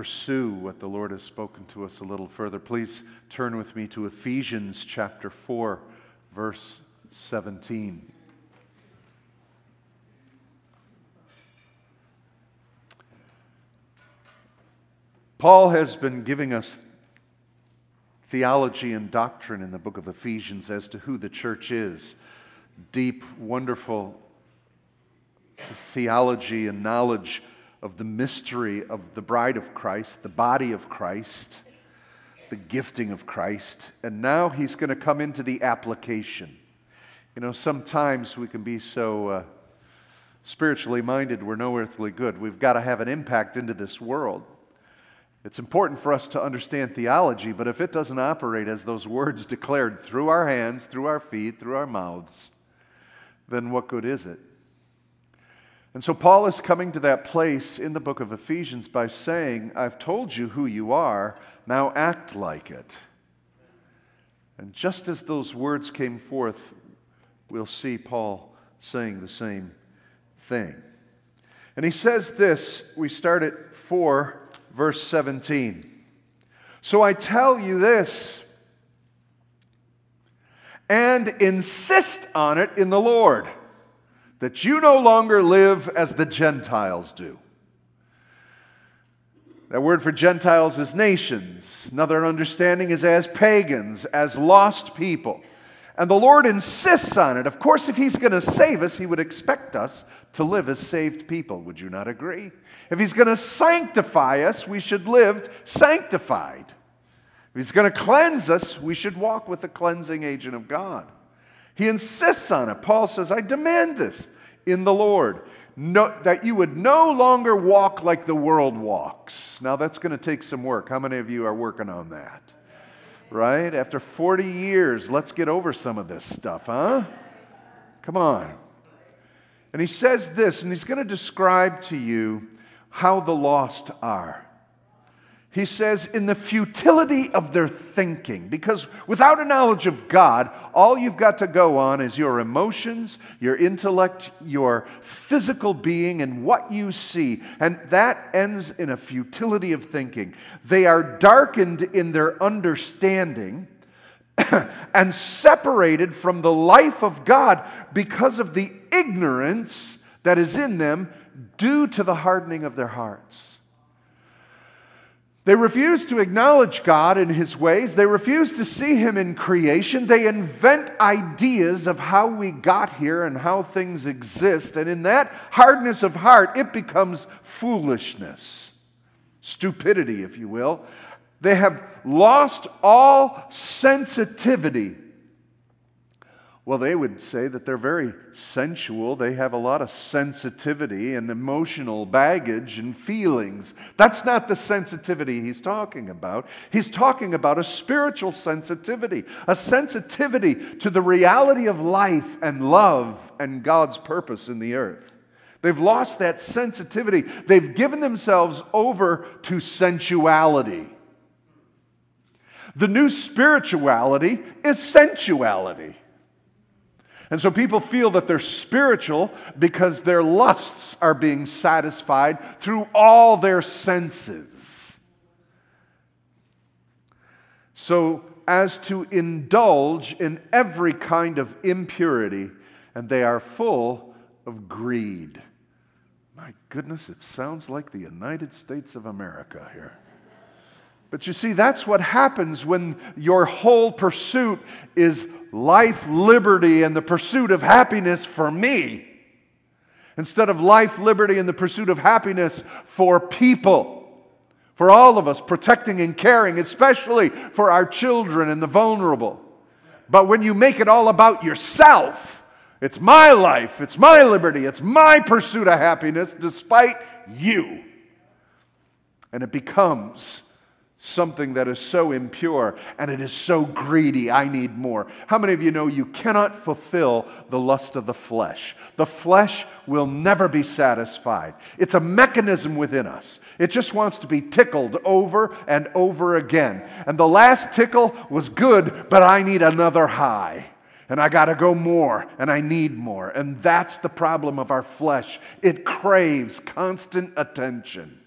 pursue what the Lord has spoken to us a little further, please turn with me to Ephesians chapter 4, verse 17. Paul has been giving us theology and doctrine in the book of Ephesians as to who the church is. Deep, wonderful theology and knowledge of the mystery of the bride of Christ, the body of Christ, the gifting of Christ. And now he's going to come into the application. You know, sometimes we can be so uh, spiritually minded, we're no earthly good. We've got to have an impact into this world. It's important for us to understand theology, but if it doesn't operate as those words declared through our hands, through our feet, through our mouths, then what good is it? And so Paul is coming to that place in the book of Ephesians by saying, I've told you who you are, now act like it. And just as those words came forth, we'll see Paul saying the same thing. And he says this, we start at 4 verse 17. So I tell you this and insist on it in the Lord that you no longer live as the Gentiles do. That word for Gentiles is nations. Another understanding is as pagans, as lost people. And the Lord insists on it. Of course, if He's going to save us, He would expect us to live as saved people. Would you not agree? If He's going to sanctify us, we should live sanctified. If He's going to cleanse us, we should walk with the cleansing agent of God. He insists on it. Paul says, I demand this in the Lord. No, that you would no longer walk like the world walks. Now, that's going to take some work. How many of you are working on that? Right? After 40 years, let's get over some of this stuff, huh? Come on. And he says this, and he's going to describe to you how the lost are. He says, in the futility of their thinking, because without a knowledge of God, all you've got to go on is your emotions, your intellect, your physical being, and what you see. And that ends in a futility of thinking. They are darkened in their understanding and separated from the life of God because of the ignorance that is in them due to the hardening of their hearts. They refuse to acknowledge God in His ways. They refuse to see Him in creation. They invent ideas of how we got here and how things exist. And in that hardness of heart, it becomes foolishness, stupidity, if you will. They have lost all sensitivity well, they would say that they're very sensual. They have a lot of sensitivity and emotional baggage and feelings. That's not the sensitivity he's talking about. He's talking about a spiritual sensitivity, a sensitivity to the reality of life and love and God's purpose in the earth. They've lost that sensitivity. They've given themselves over to sensuality. The new spirituality is sensuality. And so people feel that they're spiritual because their lusts are being satisfied through all their senses. So as to indulge in every kind of impurity, and they are full of greed. My goodness, it sounds like the United States of America here. But you see, that's what happens when your whole pursuit is life, liberty, and the pursuit of happiness for me, instead of life, liberty, and the pursuit of happiness for people. For all of us, protecting and caring, especially for our children and the vulnerable. But when you make it all about yourself, it's my life, it's my liberty, it's my pursuit of happiness despite you. And it becomes something that is so impure and it is so greedy. I need more. How many of you know you cannot fulfill the lust of the flesh? The flesh will never be satisfied. It's a mechanism within us. It just wants to be tickled over and over again. And the last tickle was good, but I need another high. And I got to go more, and I need more. And that's the problem of our flesh. It craves constant attention.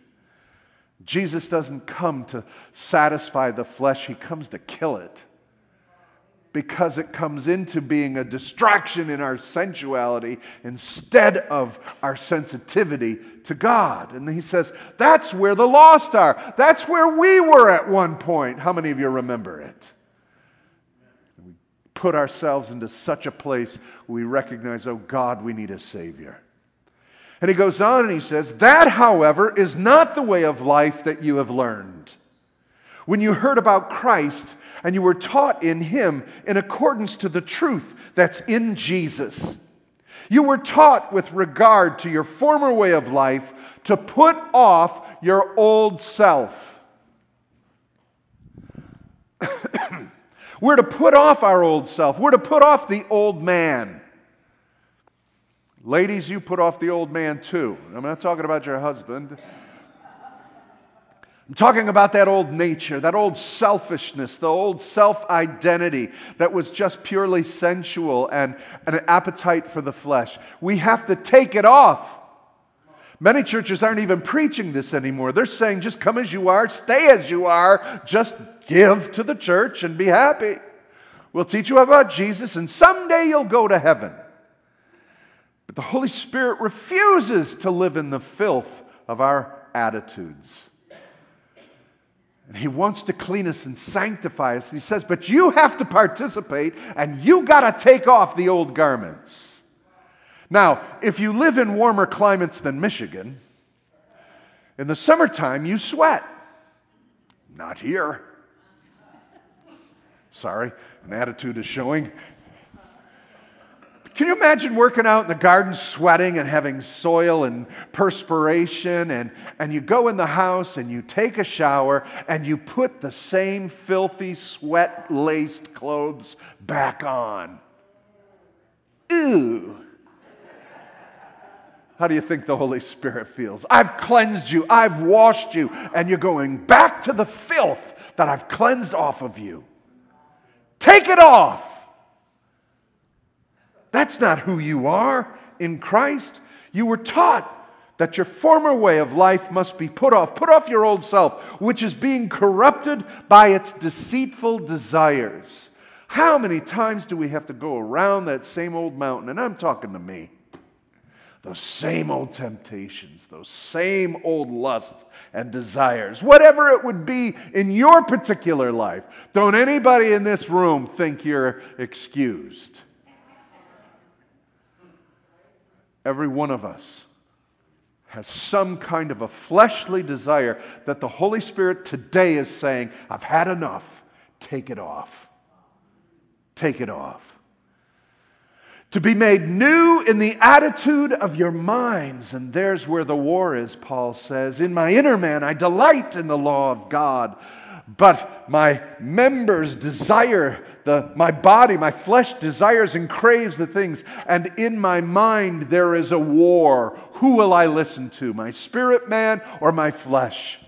Jesus doesn't come to satisfy the flesh, he comes to kill it. Because it comes into being a distraction in our sensuality instead of our sensitivity to God. And he says, That's where the lost are. That's where we were at one point. How many of you remember it? We put ourselves into such a place we recognize, oh God, we need a Savior. And he goes on and he says, That, however, is not the way of life that you have learned. When you heard about Christ and you were taught in him in accordance to the truth that's in Jesus, you were taught with regard to your former way of life to put off your old self. we're to put off our old self. We're to put off the old man. Ladies, you put off the old man too. I'm not talking about your husband. I'm talking about that old nature, that old selfishness, the old self identity that was just purely sensual and, and an appetite for the flesh. We have to take it off. Many churches aren't even preaching this anymore. They're saying just come as you are, stay as you are, just give to the church and be happy. We'll teach you about Jesus, and someday you'll go to heaven. But the Holy Spirit refuses to live in the filth of our attitudes. And he wants to clean us and sanctify us. He says, But you have to participate and you got to take off the old garments. Now, if you live in warmer climates than Michigan, in the summertime you sweat. Not here. Sorry, an attitude is showing. Can you imagine working out in the garden, sweating and having soil and perspiration? And, and you go in the house and you take a shower and you put the same filthy, sweat laced clothes back on. Ew. How do you think the Holy Spirit feels? I've cleansed you, I've washed you, and you're going back to the filth that I've cleansed off of you. Take it off. That's not who you are in Christ. You were taught that your former way of life must be put off. Put off your old self, which is being corrupted by its deceitful desires. How many times do we have to go around that same old mountain? And I'm talking to me. Those same old temptations, those same old lusts and desires, whatever it would be in your particular life. Don't anybody in this room think you're excused. Every one of us has some kind of a fleshly desire that the Holy Spirit today is saying, I've had enough. Take it off. Take it off. To be made new in the attitude of your minds. And there's where the war is, Paul says. In my inner man, I delight in the law of God, but my members desire the, my body, my flesh desires and craves the things, and in my mind there is a war. Who will I listen to, my spirit man or my flesh?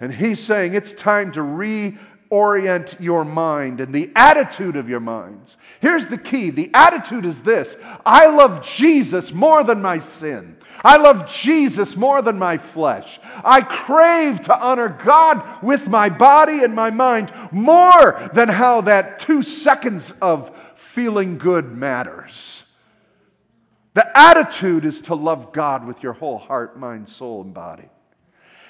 And he's saying it's time to reorient your mind and the attitude of your minds. Here's the key the attitude is this I love Jesus more than my sin. I love Jesus more than my flesh. I crave to honor God with my body and my mind more than how that two seconds of feeling good matters. The attitude is to love God with your whole heart, mind, soul, and body.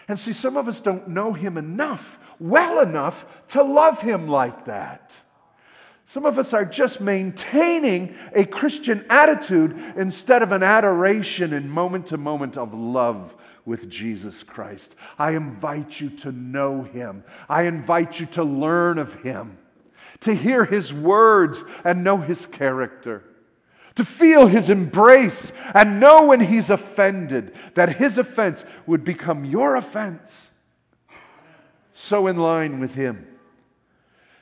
And see, some of us don't know Him enough, well enough, to love Him like that. Some of us are just maintaining a Christian attitude instead of an adoration and moment to moment of love with Jesus Christ. I invite you to know him. I invite you to learn of him, to hear his words and know his character, to feel his embrace and know when he's offended, that his offense would become your offense. So in line with him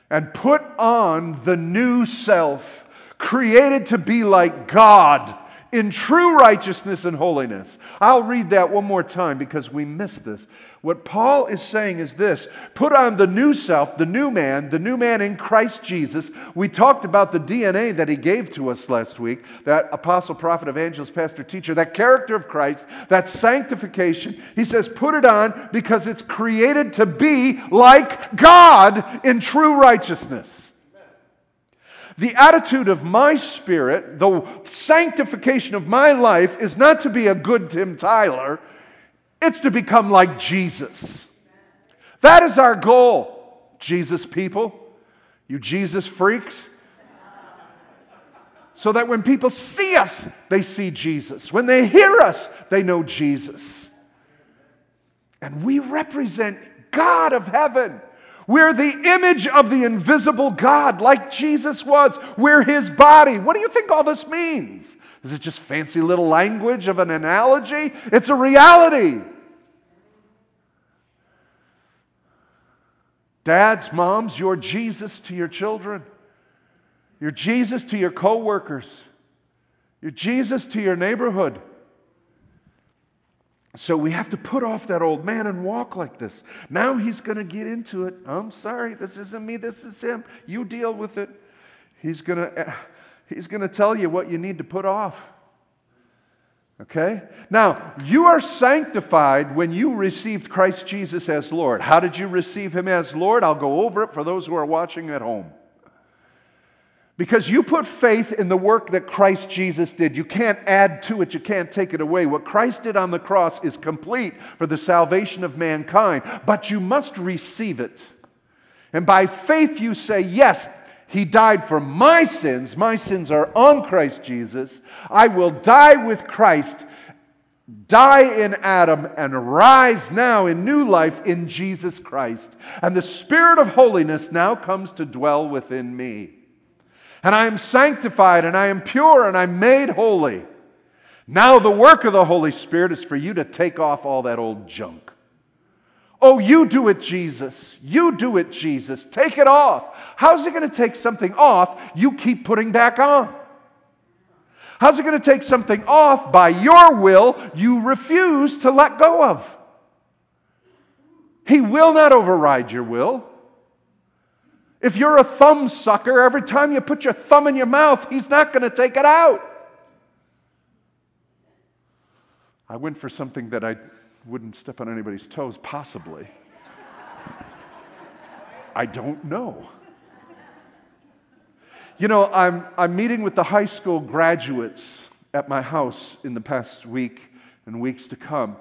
and put on the new self, created to be like God in true righteousness and holiness. I'll read that one more time because we missed this. What Paul is saying is this put on the new self, the new man, the new man in Christ Jesus. We talked about the DNA that he gave to us last week that apostle, prophet, evangelist, pastor, teacher, that character of Christ, that sanctification. He says, put it on because it's created to be like God in true righteousness. The attitude of my spirit, the sanctification of my life, is not to be a good Tim Tyler, it's to become like Jesus. That is our goal, Jesus people, you Jesus freaks. So that when people see us, they see Jesus. When they hear us, they know Jesus. And we represent God of heaven. We're the image of the invisible God, like Jesus was. We're his body. What do you think all this means? Is it just fancy little language of an analogy? It's a reality. Dads, moms, you're Jesus to your children. You're Jesus to your coworkers. You're Jesus to your neighborhood. So we have to put off that old man and walk like this. Now he's going to get into it. I'm sorry, this isn't me, this is him. You deal with it. He's going to eh, he's going to tell you what you need to put off. Okay? Now, you are sanctified when you received Christ Jesus as Lord. How did you receive him as Lord? I'll go over it for those who are watching at home. Because you put faith in the work that Christ Jesus did. You can't add to it, you can't take it away. What Christ did on the cross is complete for the salvation of mankind, but you must receive it. And by faith, you say, Yes, he died for my sins. My sins are on Christ Jesus. I will die with Christ, die in Adam, and rise now in new life in Jesus Christ. And the Spirit of holiness now comes to dwell within me and I am sanctified, and I am pure, and I'm made holy. Now, the work of the Holy Spirit is for you to take off all that old junk. Oh, you do it, Jesus. You do it, Jesus. Take it off. How's it going to take something off you keep putting back on? How's it going to take something off by your will you refuse to let go of? He will not override your will. If you're a thumb sucker, every time you put your thumb in your mouth, he's not going to take it out. I went for something that I wouldn't step on anybody's toes, possibly. I don't know. You know, I'm, I'm meeting with the high school graduates at my house in the past week and weeks to come.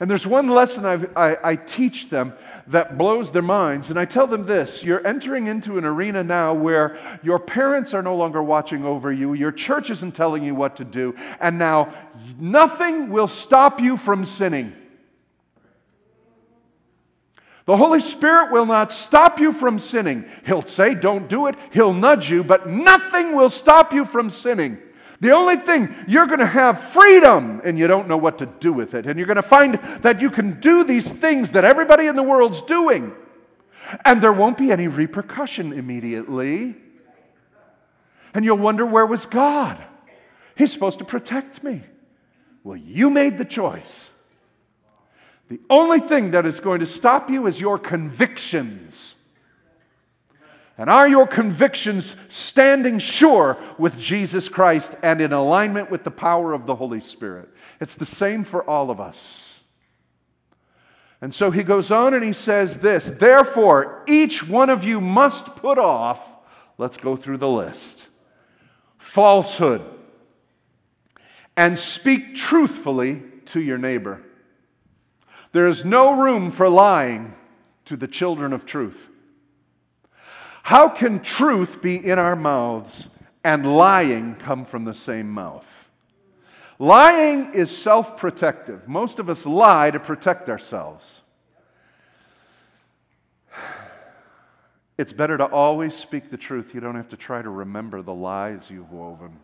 And there's one lesson I, I teach them that blows their minds. And I tell them this you're entering into an arena now where your parents are no longer watching over you, your church isn't telling you what to do, and now nothing will stop you from sinning. The Holy Spirit will not stop you from sinning. He'll say, Don't do it. He'll nudge you, but nothing will stop you from sinning. The only thing, you're going to have freedom and you don't know what to do with it. And you're going to find that you can do these things that everybody in the world's doing. And there won't be any repercussion immediately. And you'll wonder, where was God? He's supposed to protect me. Well, you made the choice. The only thing that is going to stop you is your convictions. And are your convictions standing sure with Jesus Christ and in alignment with the power of the Holy Spirit? It's the same for all of us. And so he goes on and he says this Therefore, each one of you must put off, let's go through the list, falsehood, and speak truthfully to your neighbor. There is no room for lying to the children of truth. How can truth be in our mouths and lying come from the same mouth? Lying is self protective. Most of us lie to protect ourselves. It's better to always speak the truth. You don't have to try to remember the lies you've woven.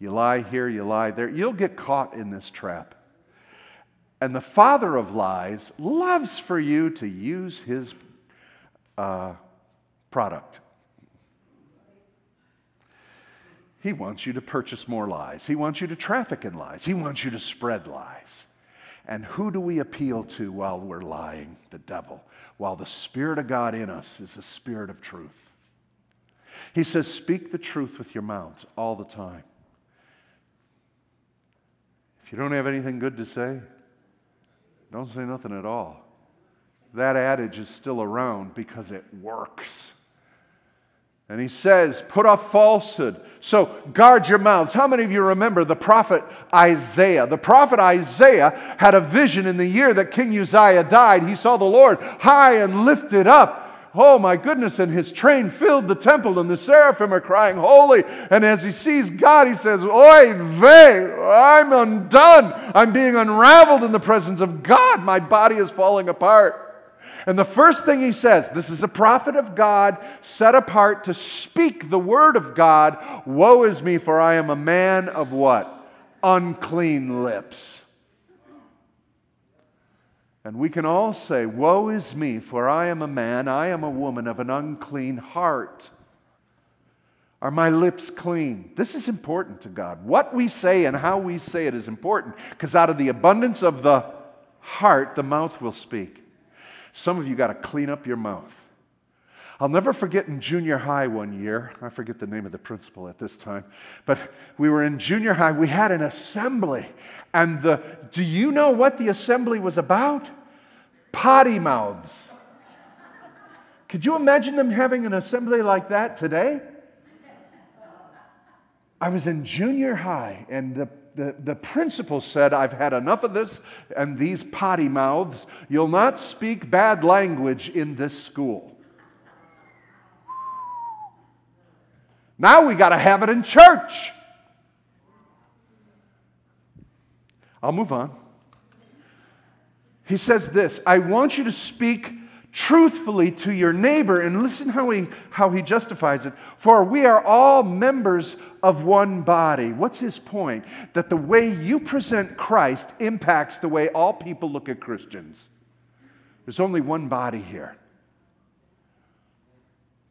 You lie here, you lie there. You'll get caught in this trap. And the father of lies loves for you to use his uh, product. He wants you to purchase more lies. He wants you to traffic in lies. He wants you to spread lies. And who do we appeal to while we're lying? The devil. While the Spirit of God in us is the Spirit of truth. He says, Speak the truth with your mouths all the time. If you don't have anything good to say, don't say nothing at all. That adage is still around because it works. And he says, put off falsehood. So guard your mouths. How many of you remember the prophet Isaiah? The prophet Isaiah had a vision in the year that King Uzziah died. He saw the Lord high and lifted up. Oh my goodness, and his train filled the temple, and the seraphim are crying, Holy. And as he sees God, he says, Oy vey, I'm undone. I'm being unraveled in the presence of God. My body is falling apart. And the first thing he says, this is a prophet of God set apart to speak the word of God. Woe is me, for I am a man of what? Unclean lips. And we can all say, Woe is me, for I am a man, I am a woman of an unclean heart. Are my lips clean? This is important to God. What we say and how we say it is important because out of the abundance of the heart, the mouth will speak. Some of you got to clean up your mouth. I'll never forget in junior high one year, I forget the name of the principal at this time, but we were in junior high, we had an assembly. And the, do you know what the assembly was about? Potty mouths. Could you imagine them having an assembly like that today? I was in junior high, and the the, the principal said, I've had enough of this and these potty mouths. You'll not speak bad language in this school. Now we got to have it in church. I'll move on. He says this I want you to speak truthfully to your neighbor. And listen how he, how he justifies it. For we are all members of one body. What's his point? That the way you present Christ impacts the way all people look at Christians. There's only one body here.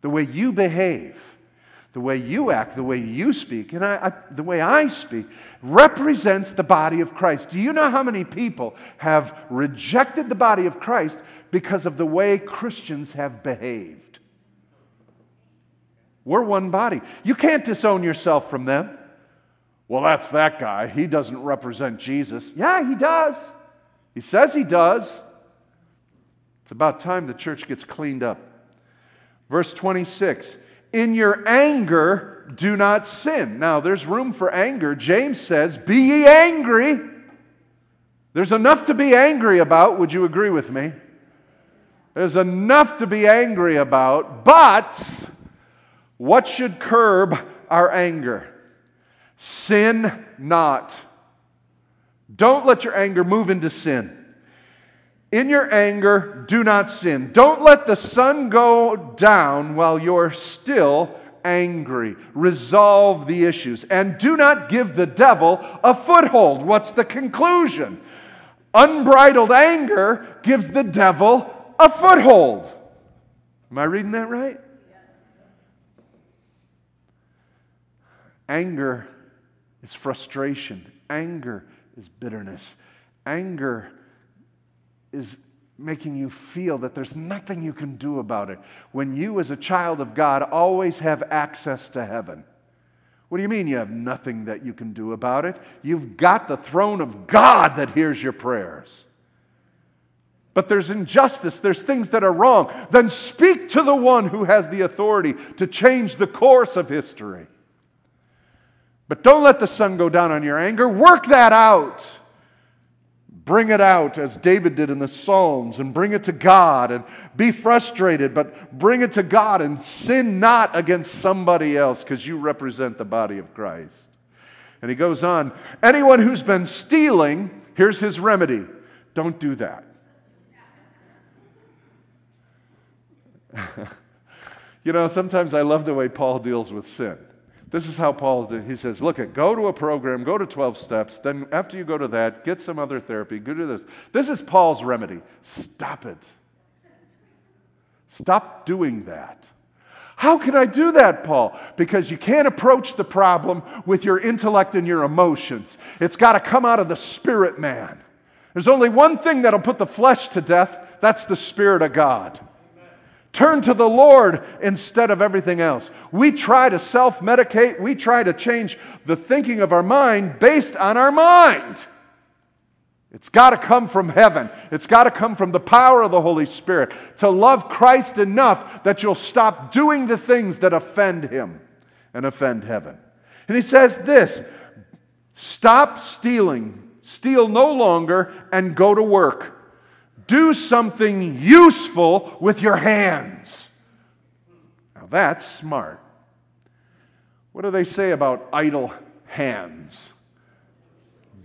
The way you behave the way you act, the way you speak, and I, I, the way I speak represents the body of Christ. Do you know how many people have rejected the body of Christ because of the way Christians have behaved? We're one body. You can't disown yourself from them. Well, that's that guy. He doesn't represent Jesus. Yeah, he does. He says he does. It's about time the church gets cleaned up. Verse 26 in your anger, do not sin. Now, there's room for anger. James says, Be ye angry. There's enough to be angry about. Would you agree with me? There's enough to be angry about, but what should curb our anger? Sin not. Don't let your anger move into sin. In your anger, do not sin. Don't let the sun go down while you're still angry. Resolve the issues. And do not give the devil a foothold. What's the conclusion? Unbridled anger gives the devil a foothold. Am I reading that right? Anger is frustration. Anger is bitterness. Anger is making you feel that there's nothing you can do about it when you, as a child of God, always have access to heaven. What do you mean you have nothing that you can do about it? You've got the throne of God that hears your prayers. But there's injustice, there's things that are wrong. Then speak to the one who has the authority to change the course of history. But don't let the sun go down on your anger. Work that out. Bring it out as David did in the Psalms and bring it to God and be frustrated, but bring it to God and sin not against somebody else because you represent the body of Christ. And he goes on anyone who's been stealing, here's his remedy don't do that. you know, sometimes I love the way Paul deals with sin. This is how Paul did. He says, look, at go to a program, go to 12 steps. Then after you go to that, get some other therapy, go to this. This is Paul's remedy. Stop it. Stop doing that. How can I do that, Paul? Because you can't approach the problem with your intellect and your emotions. It's got to come out of the spirit man. There's only one thing that'll put the flesh to death that's the Spirit of God. Turn to the Lord instead of everything else. We try to self medicate, we try to change the thinking of our mind based on our mind. It's got to come from heaven. It's got to come from the power of the Holy Spirit to love Christ enough that you'll stop doing the things that offend Him and offend heaven. And He says this stop stealing, steal no longer, and go to work. Do something useful with your hands. Now that's smart. What do they say about idle hands?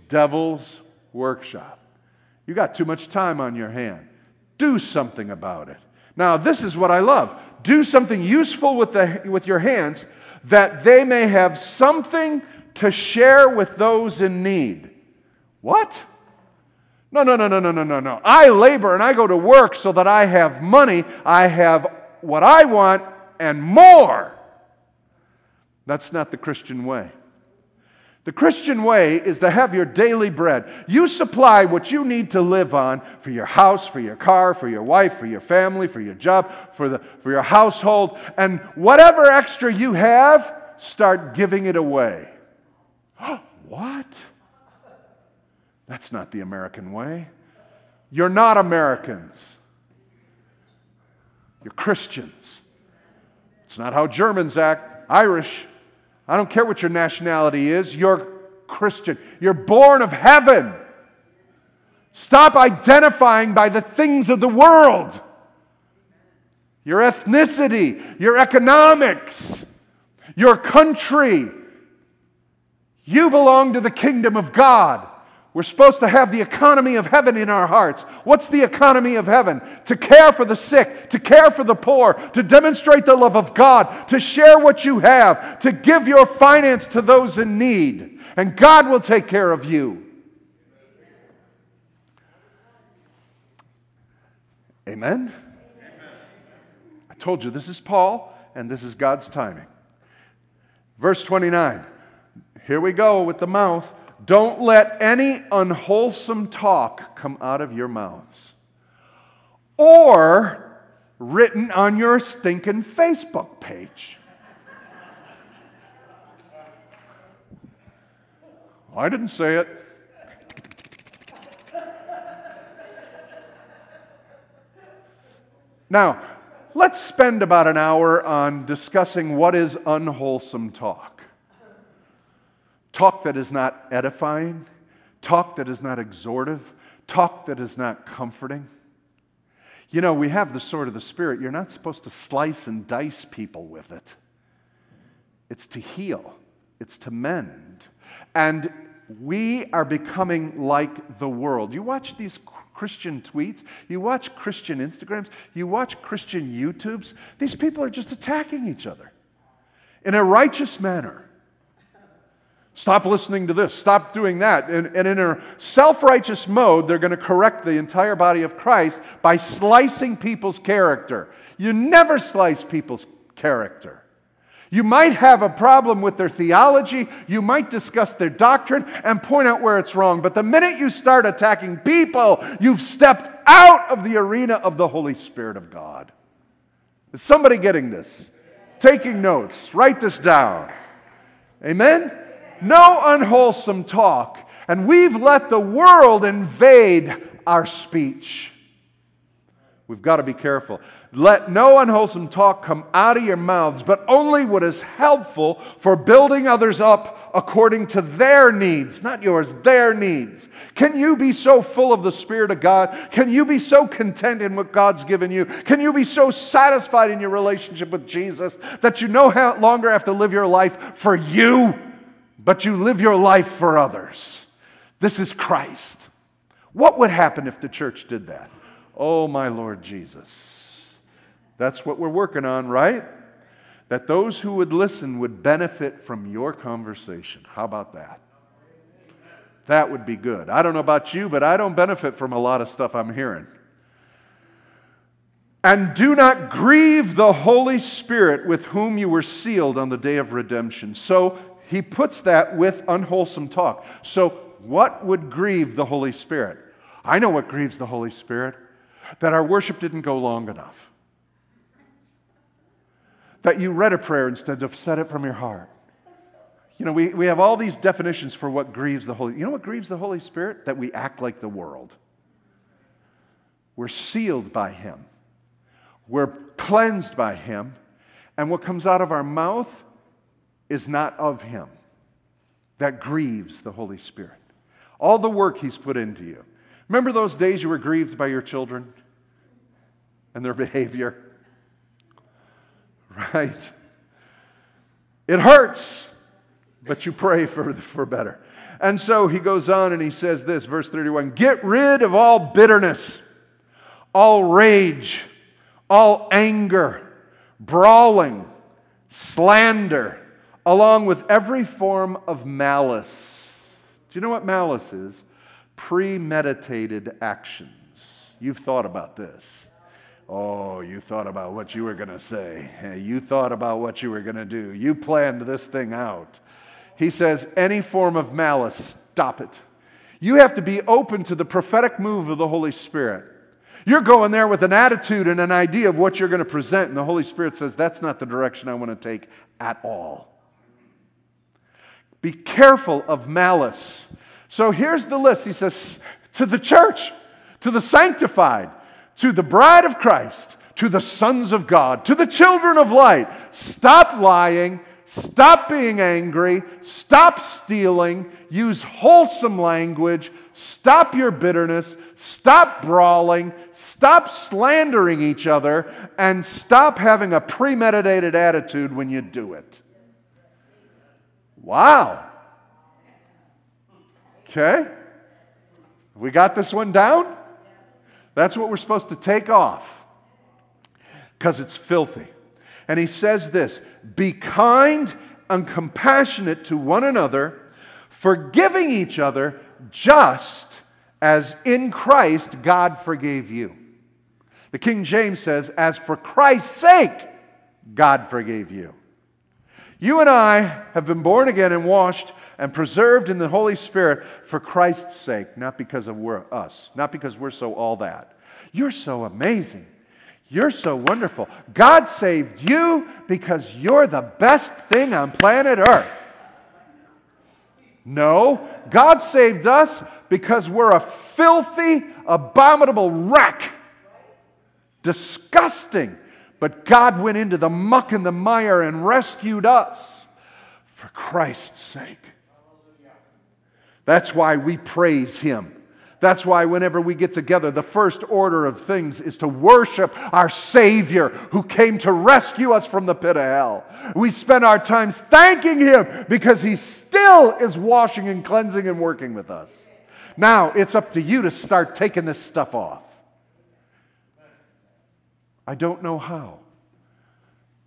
Devil's workshop. You got too much time on your hand. Do something about it. Now, this is what I love. Do something useful with, the, with your hands that they may have something to share with those in need. What? No, no, no, no, no, no, no, no. I labor and I go to work so that I have money. I have what I want and more. That's not the Christian way. The Christian way is to have your daily bread. You supply what you need to live on for your house, for your car, for your wife, for your family, for your job, for, the, for your household. And whatever extra you have, start giving it away. what? That's not the American way. You're not Americans. You're Christians. It's not how Germans act, Irish. I don't care what your nationality is, you're Christian. You're born of heaven. Stop identifying by the things of the world. Your ethnicity, your economics, your country. You belong to the kingdom of God. We're supposed to have the economy of heaven in our hearts. What's the economy of heaven? To care for the sick, to care for the poor, to demonstrate the love of God, to share what you have, to give your finance to those in need. And God will take care of you. Amen? I told you this is Paul and this is God's timing. Verse 29. Here we go with the mouth. Don't let any unwholesome talk come out of your mouths or written on your stinking Facebook page. I didn't say it. Now, let's spend about an hour on discussing what is unwholesome talk talk that is not edifying, talk that is not exhortive, talk that is not comforting. You know, we have the sword of the Spirit. You're not supposed to slice and dice people with it. It's to heal, it's to mend. And we are becoming like the world. You watch these Christian tweets, you watch Christian Instagrams, you watch Christian YouTubes. These people are just attacking each other in a righteous manner. Stop listening to this. Stop doing that. And, and in a self righteous mode, they're going to correct the entire body of Christ by slicing people's character. You never slice people's character. You might have a problem with their theology, you might discuss their doctrine and point out where it's wrong. But the minute you start attacking people, you've stepped out of the arena of the Holy Spirit of God. Is somebody getting this? Taking notes. Write this down. Amen? No unwholesome talk, and we've let the world invade our speech. We've got to be careful. Let no unwholesome talk come out of your mouths, but only what is helpful for building others up according to their needs, not yours, their needs. Can you be so full of the Spirit of God? Can you be so content in what God's given you? Can you be so satisfied in your relationship with Jesus that you no longer have to live your life for you? But you live your life for others. This is Christ. What would happen if the church did that? Oh, my Lord Jesus. That's what we're working on, right? That those who would listen would benefit from your conversation. How about that? That would be good. I don't know about you, but I don't benefit from a lot of stuff I'm hearing. And do not grieve the Holy Spirit with whom you were sealed on the day of redemption. So he puts that with unwholesome talk. So, what would grieve the Holy Spirit? I know what grieves the Holy Spirit that our worship didn't go long enough, that you read a prayer instead of said it from your heart. You know, we, we have all these definitions for what grieves the Holy You know what grieves the Holy Spirit? That we act like the world. We're sealed by Him. We're cleansed by Him, and what comes out of our mouth is not of Him. That grieves the Holy Spirit. All the work He's put into you. Remember those days you were grieved by your children and their behavior? Right? It hurts, but you pray for, for better. And so he goes on and he says this, verse 31 Get rid of all bitterness, all rage all anger, brawling, slander, along with every form of malice. Do you know what malice is? Premeditated actions. You've thought about this. Oh, you thought about what you were going to say. You thought about what you were going to do. You planned this thing out. He says, any form of malice, stop it. You have to be open to the prophetic move of the Holy Spirit. You're going there with an attitude and an idea of what you're going to present, and the Holy Spirit says, That's not the direction I want to take at all. Be careful of malice. So here's the list. He says, To the church, to the sanctified, to the bride of Christ, to the sons of God, to the children of light, stop lying, stop being angry, stop stealing, use wholesome language, stop your bitterness, Stop brawling, stop slandering each other, and stop having a premeditated attitude when you do it. Wow. Okay? We got this one down? That's what we're supposed to take off because it's filthy. And he says this Be kind and compassionate to one another, forgiving each other just as in Christ God forgave you. The King James says, as for Christ's sake, God forgave you. You and I have been born again and washed and preserved in the Holy Spirit for Christ's sake, not because of we're us, not because we're so all that. You're so amazing. You're so wonderful. God saved you because you're the best thing on planet Earth. No, God saved us because we're a filthy, abominable wreck. Disgusting. But God went into the muck and the mire and rescued us for Christ's sake. That's why we praise Him. That's why, whenever we get together, the first order of things is to worship our Savior who came to rescue us from the pit of hell. We spend our times thanking Him because He still is washing and cleansing and working with us. Now it's up to you to start taking this stuff off. I don't know how.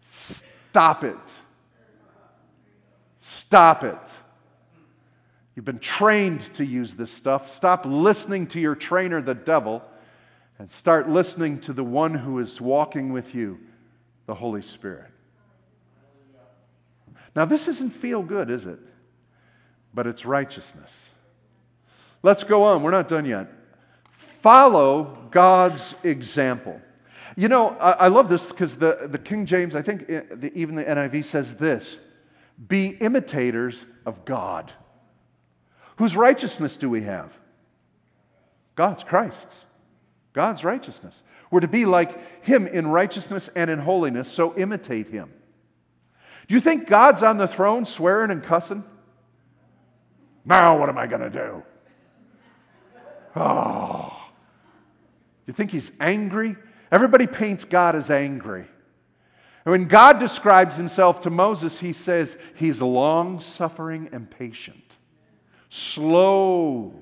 Stop it. Stop it. You've been trained to use this stuff. Stop listening to your trainer, the devil, and start listening to the one who is walking with you, the Holy Spirit. Now, this doesn't feel good, is it? But it's righteousness. Let's go on. We're not done yet. Follow God's example. You know, I, I love this because the, the King James, I think eh, the, even the NIV says this be imitators of God. Whose righteousness do we have? God's, Christ's. God's righteousness. We're to be like Him in righteousness and in holiness, so imitate Him. Do you think God's on the throne swearing and cussing? Now, what am I going to do? Oh. You think he's angry? Everybody paints God as angry. And when God describes himself to Moses, he says he's long suffering and patient, slow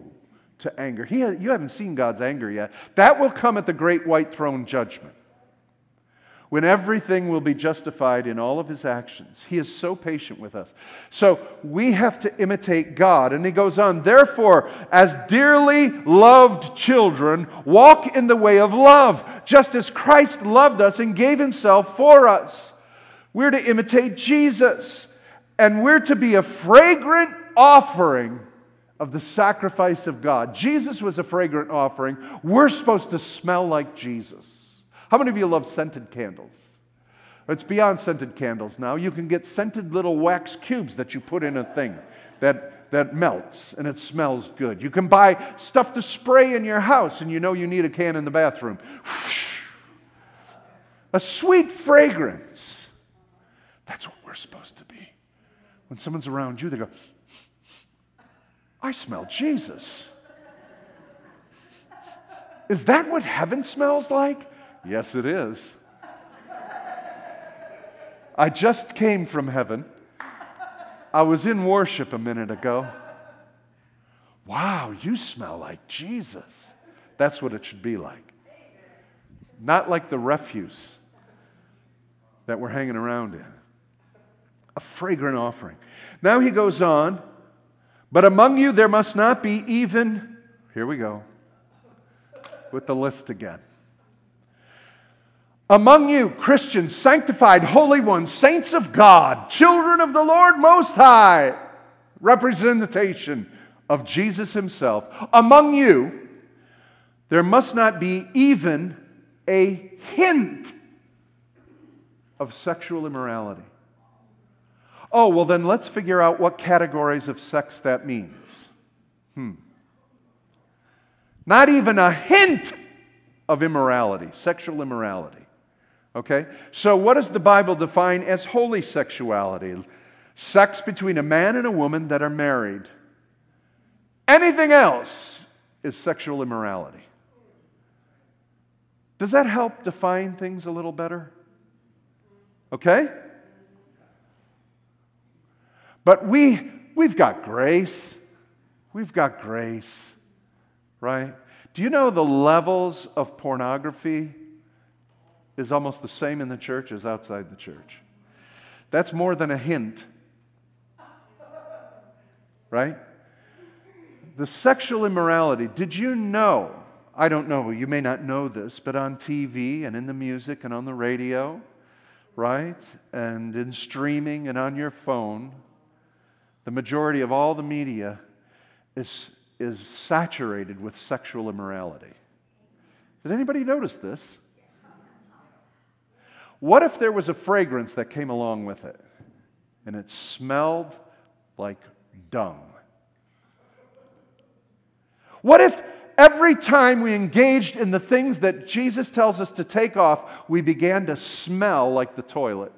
to anger. He, you haven't seen God's anger yet. That will come at the great white throne judgment. When everything will be justified in all of his actions. He is so patient with us. So we have to imitate God. And he goes on, therefore, as dearly loved children, walk in the way of love, just as Christ loved us and gave himself for us. We're to imitate Jesus, and we're to be a fragrant offering of the sacrifice of God. Jesus was a fragrant offering. We're supposed to smell like Jesus. How many of you love scented candles? It's beyond scented candles now. You can get scented little wax cubes that you put in a thing that, that melts and it smells good. You can buy stuff to spray in your house and you know you need a can in the bathroom. A sweet fragrance. That's what we're supposed to be. When someone's around you, they go, I smell Jesus. Is that what heaven smells like? Yes, it is. I just came from heaven. I was in worship a minute ago. Wow, you smell like Jesus. That's what it should be like. Not like the refuse that we're hanging around in. A fragrant offering. Now he goes on, but among you there must not be even, here we go, with the list again. Among you, Christians, sanctified, holy ones, saints of God, children of the Lord Most High, representation of Jesus Himself. Among you, there must not be even a hint of sexual immorality. Oh, well, then let's figure out what categories of sex that means. Hmm. Not even a hint of immorality, sexual immorality. Okay? So, what does the Bible define as holy sexuality? Sex between a man and a woman that are married. Anything else is sexual immorality. Does that help define things a little better? Okay? But we, we've got grace. We've got grace, right? Do you know the levels of pornography is almost the same in the church as outside the church. That's more than a hint. Right? The sexual immorality. Did you know? I don't know, you may not know this, but on TV and in the music and on the radio, right? And in streaming and on your phone, the majority of all the media is, is saturated with sexual immorality. Did anybody notice this? What if there was a fragrance that came along with it and it smelled like dung? What if every time we engaged in the things that Jesus tells us to take off, we began to smell like the toilet?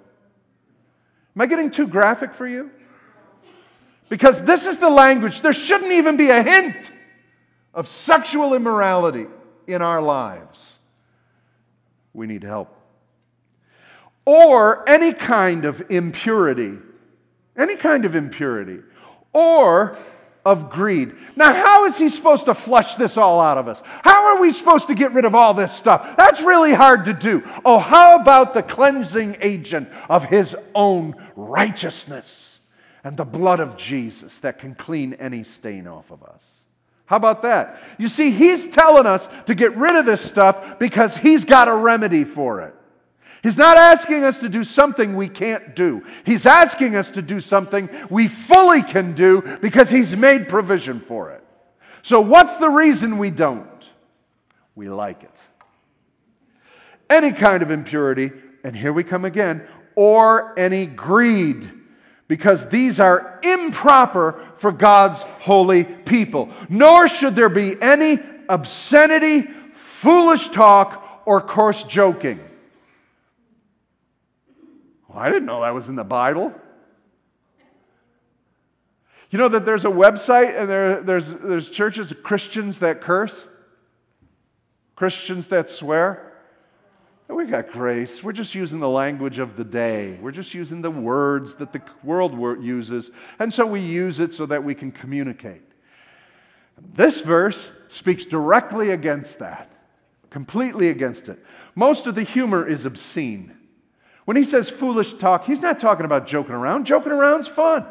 Am I getting too graphic for you? Because this is the language. There shouldn't even be a hint of sexual immorality in our lives. We need help or any kind of impurity, any kind of impurity, or of greed. Now, how is he supposed to flush this all out of us? How are we supposed to get rid of all this stuff? That's really hard to do. Oh, how about the cleansing agent of his own righteousness and the blood of Jesus that can clean any stain off of us? How about that? You see, he's telling us to get rid of this stuff because he's got a remedy for it. He's not asking us to do something we can't do. He's asking us to do something we fully can do because He's made provision for it. So, what's the reason we don't? We like it. Any kind of impurity, and here we come again, or any greed, because these are improper for God's holy people. Nor should there be any obscenity, foolish talk, or coarse joking well, I didn't know that was in the Bible. You know that there's a website and there, there's, there's churches, of Christians that curse, Christians that swear. We got grace. We're just using the language of the day. We're just using the words that the world uses. And so we use it so that we can communicate. This verse speaks directly against that, completely against it. Most of the humor is obscene. When he says foolish talk, he's not talking about joking around. Joking around's fun.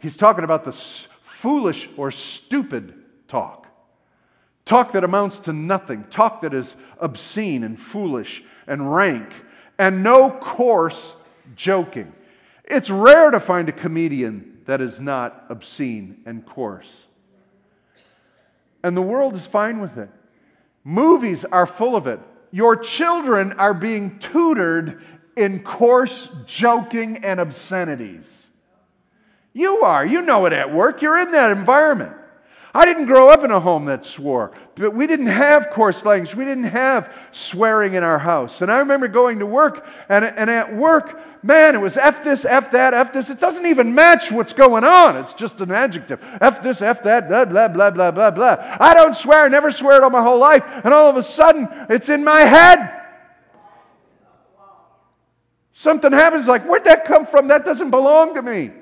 He's talking about the foolish or stupid talk. Talk that amounts to nothing. Talk that is obscene and foolish and rank. And no coarse joking. It's rare to find a comedian that is not obscene and coarse. And the world is fine with it. Movies are full of it. Your children are being tutored in coarse joking and obscenities. You are. You know it at work. You're in that environment. I didn't grow up in a home that swore, but we didn't have coarse language. We didn't have swearing in our house. And I remember going to work, and, and at work, man, it was F this, F that, F this. It doesn't even match what's going on. It's just an adjective. F this, F that, blah, blah, blah, blah, blah, blah. I don't swear, I never swear it all my whole life. And all of a sudden, it's in my head. Something happens like, where'd that come from? That doesn't belong to me.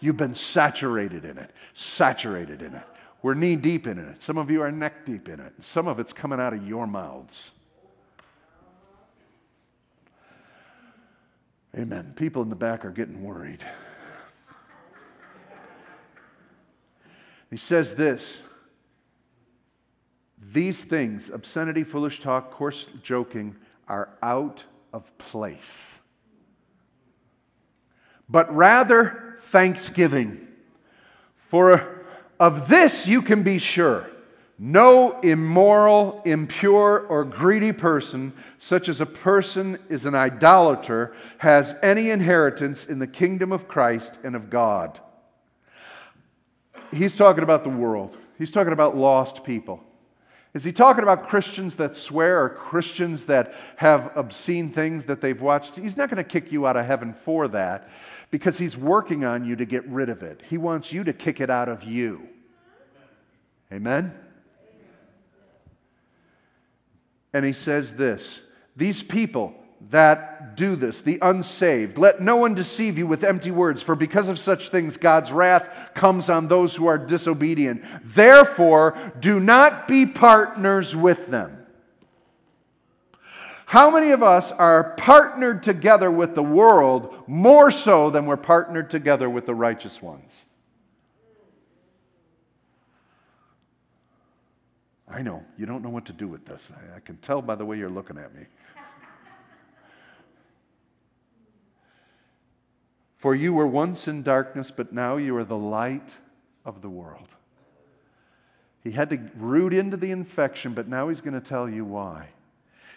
You've been saturated in it, saturated in it. We're knee deep in it. Some of you are neck deep in it. Some of it's coming out of your mouths. Amen. People in the back are getting worried. He says this These things, obscenity, foolish talk, coarse joking, are out of place. But rather, thanksgiving. For of this you can be sure no immoral, impure, or greedy person, such as a person is an idolater, has any inheritance in the kingdom of Christ and of God. He's talking about the world, he's talking about lost people. Is he talking about Christians that swear or Christians that have obscene things that they've watched? He's not going to kick you out of heaven for that because he's working on you to get rid of it. He wants you to kick it out of you. Amen? And he says this These people that do this, the unsaved, let no one deceive you with empty words, for because of such things God's wrath comes on those who are disobedient. Therefore, do not be partners with them. How many of us are partnered together with the world more so than we're partnered together with the righteous ones? I know, you don't know what to do with this. I, can tell by the way you're looking at me. For you were once in darkness, but now you are the light of the world. He had to root into the infection, but now he's going to tell you why.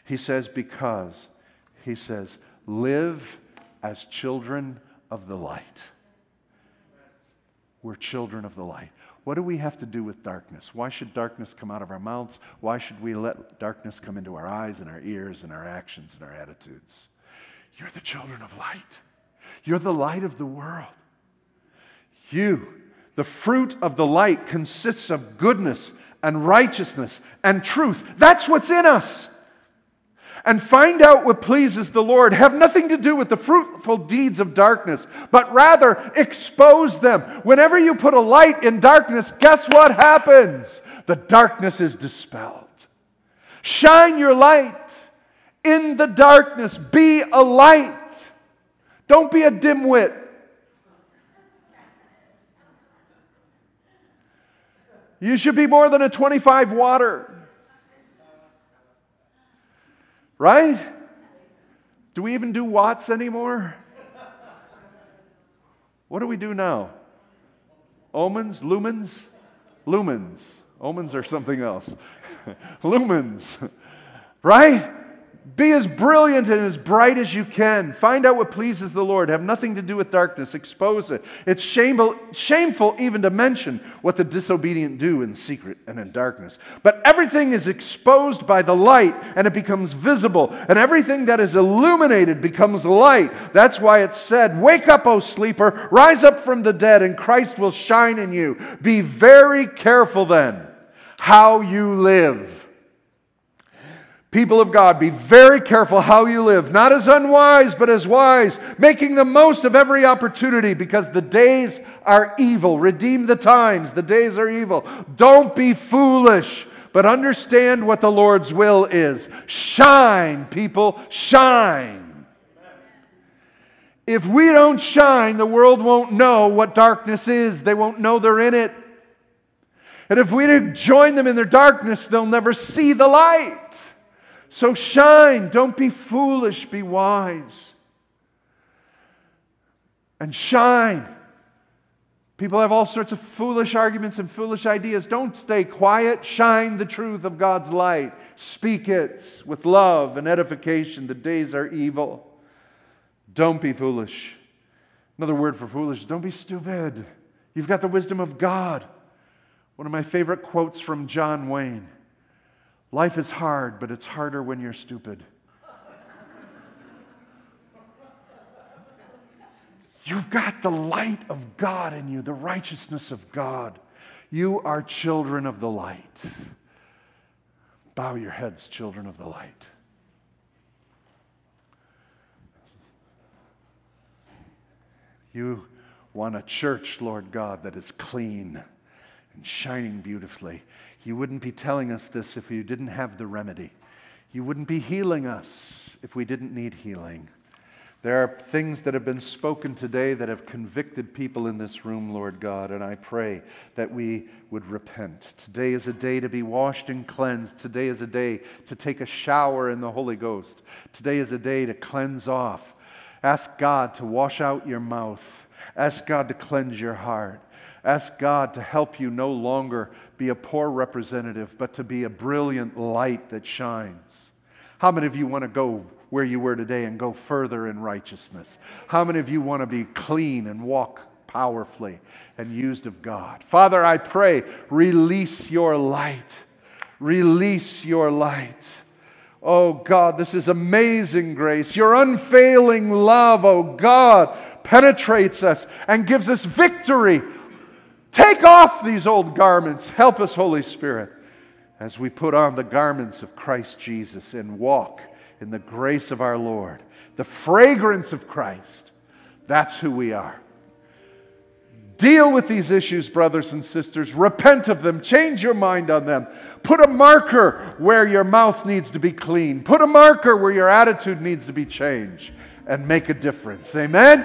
He says, Because, he says, live as children of the light. We're children of the light. What do we have to do with darkness? Why should darkness come out of our mouths? Why should we let darkness come into our eyes and our ears and our actions and our attitudes? You're the children of light. You're the light of the world. You, the fruit of the light, consists of goodness and righteousness and truth. That's what's in us and find out what pleases the Lord have nothing to do with the fruitful deeds of darkness, but rather expose them. Whenever you put a light in darkness, guess what happens? The darkness is dispelled. Shine your light in the darkness. Be a light. Don't be a dimwit. You should be more than a 25 water. Right? Do we even do watts anymore? What do we do now? Omens? Lumens? Lumens. Omens are something else. lumens. Right? Be as brilliant and as bright as you can. Find out what pleases the Lord. Have nothing to do with darkness. Expose it. It's shameful, shameful even to mention what the disobedient do in secret and in darkness. But everything is exposed by the light and it becomes visible. And everything that is illuminated becomes light. That's why it said, Wake up, O sleeper, rise up from the dead, and Christ will shine in you. Be very careful then how you live People of God, be very careful how you live, not as unwise, but as wise, making the most of every opportunity because the days are evil. Redeem the times, the days are evil. Don't be foolish, but understand what the Lord's will is. Shine, people, shine. If we don't shine, the world won't know what darkness is. They won't know they're in it. And if we join them in their darkness, they'll never see the light. So shine. Don't be foolish, be wise. And shine. People have all sorts of foolish arguments and foolish ideas. Don't stay quiet. Shine the truth of God's light. Speak it with love and edification. The days are evil. Don't be foolish. Another word for foolish don't be stupid. You've got the wisdom of God. One of my favorite quotes from John Wayne Life is hard, but it's harder when you're stupid. You've got the light of God in you, the righteousness of God. You are children of the light. Bow your heads, children of the light. You want a church, Lord God, that is clean and shining beautifully. You wouldn't be telling us this if you didn't have the remedy. You wouldn't be healing us if we didn't need healing. There are things that have been spoken today that have convicted people in this room, Lord God, and I pray that we would repent. Today is a day to be washed and cleansed. Today is a day to take a shower in the Holy Ghost. Today is a day to cleanse off. Ask God to wash out your mouth. Ask God to cleanse your heart. Ask God to help you no longer be a poor representative, but to be a brilliant light that shines. How many of you want to go where you were today and go further in righteousness? How many of you want to be clean and walk powerfully and used of God? Father, I pray, release your light. Release your light. Oh God, this is amazing grace. Your unfailing love, oh God, penetrates us and gives us victory. Take off these old garments. Help us, Holy Spirit, as we put on the garments of Christ Jesus and walk in the grace of our Lord, the fragrance of Christ. That's who we are. Deal with these issues, brothers and sisters. Repent of them. Change your mind on them. Put a marker where your mouth needs to be clean. Put a marker where your attitude needs to be changed and make a difference. Amen?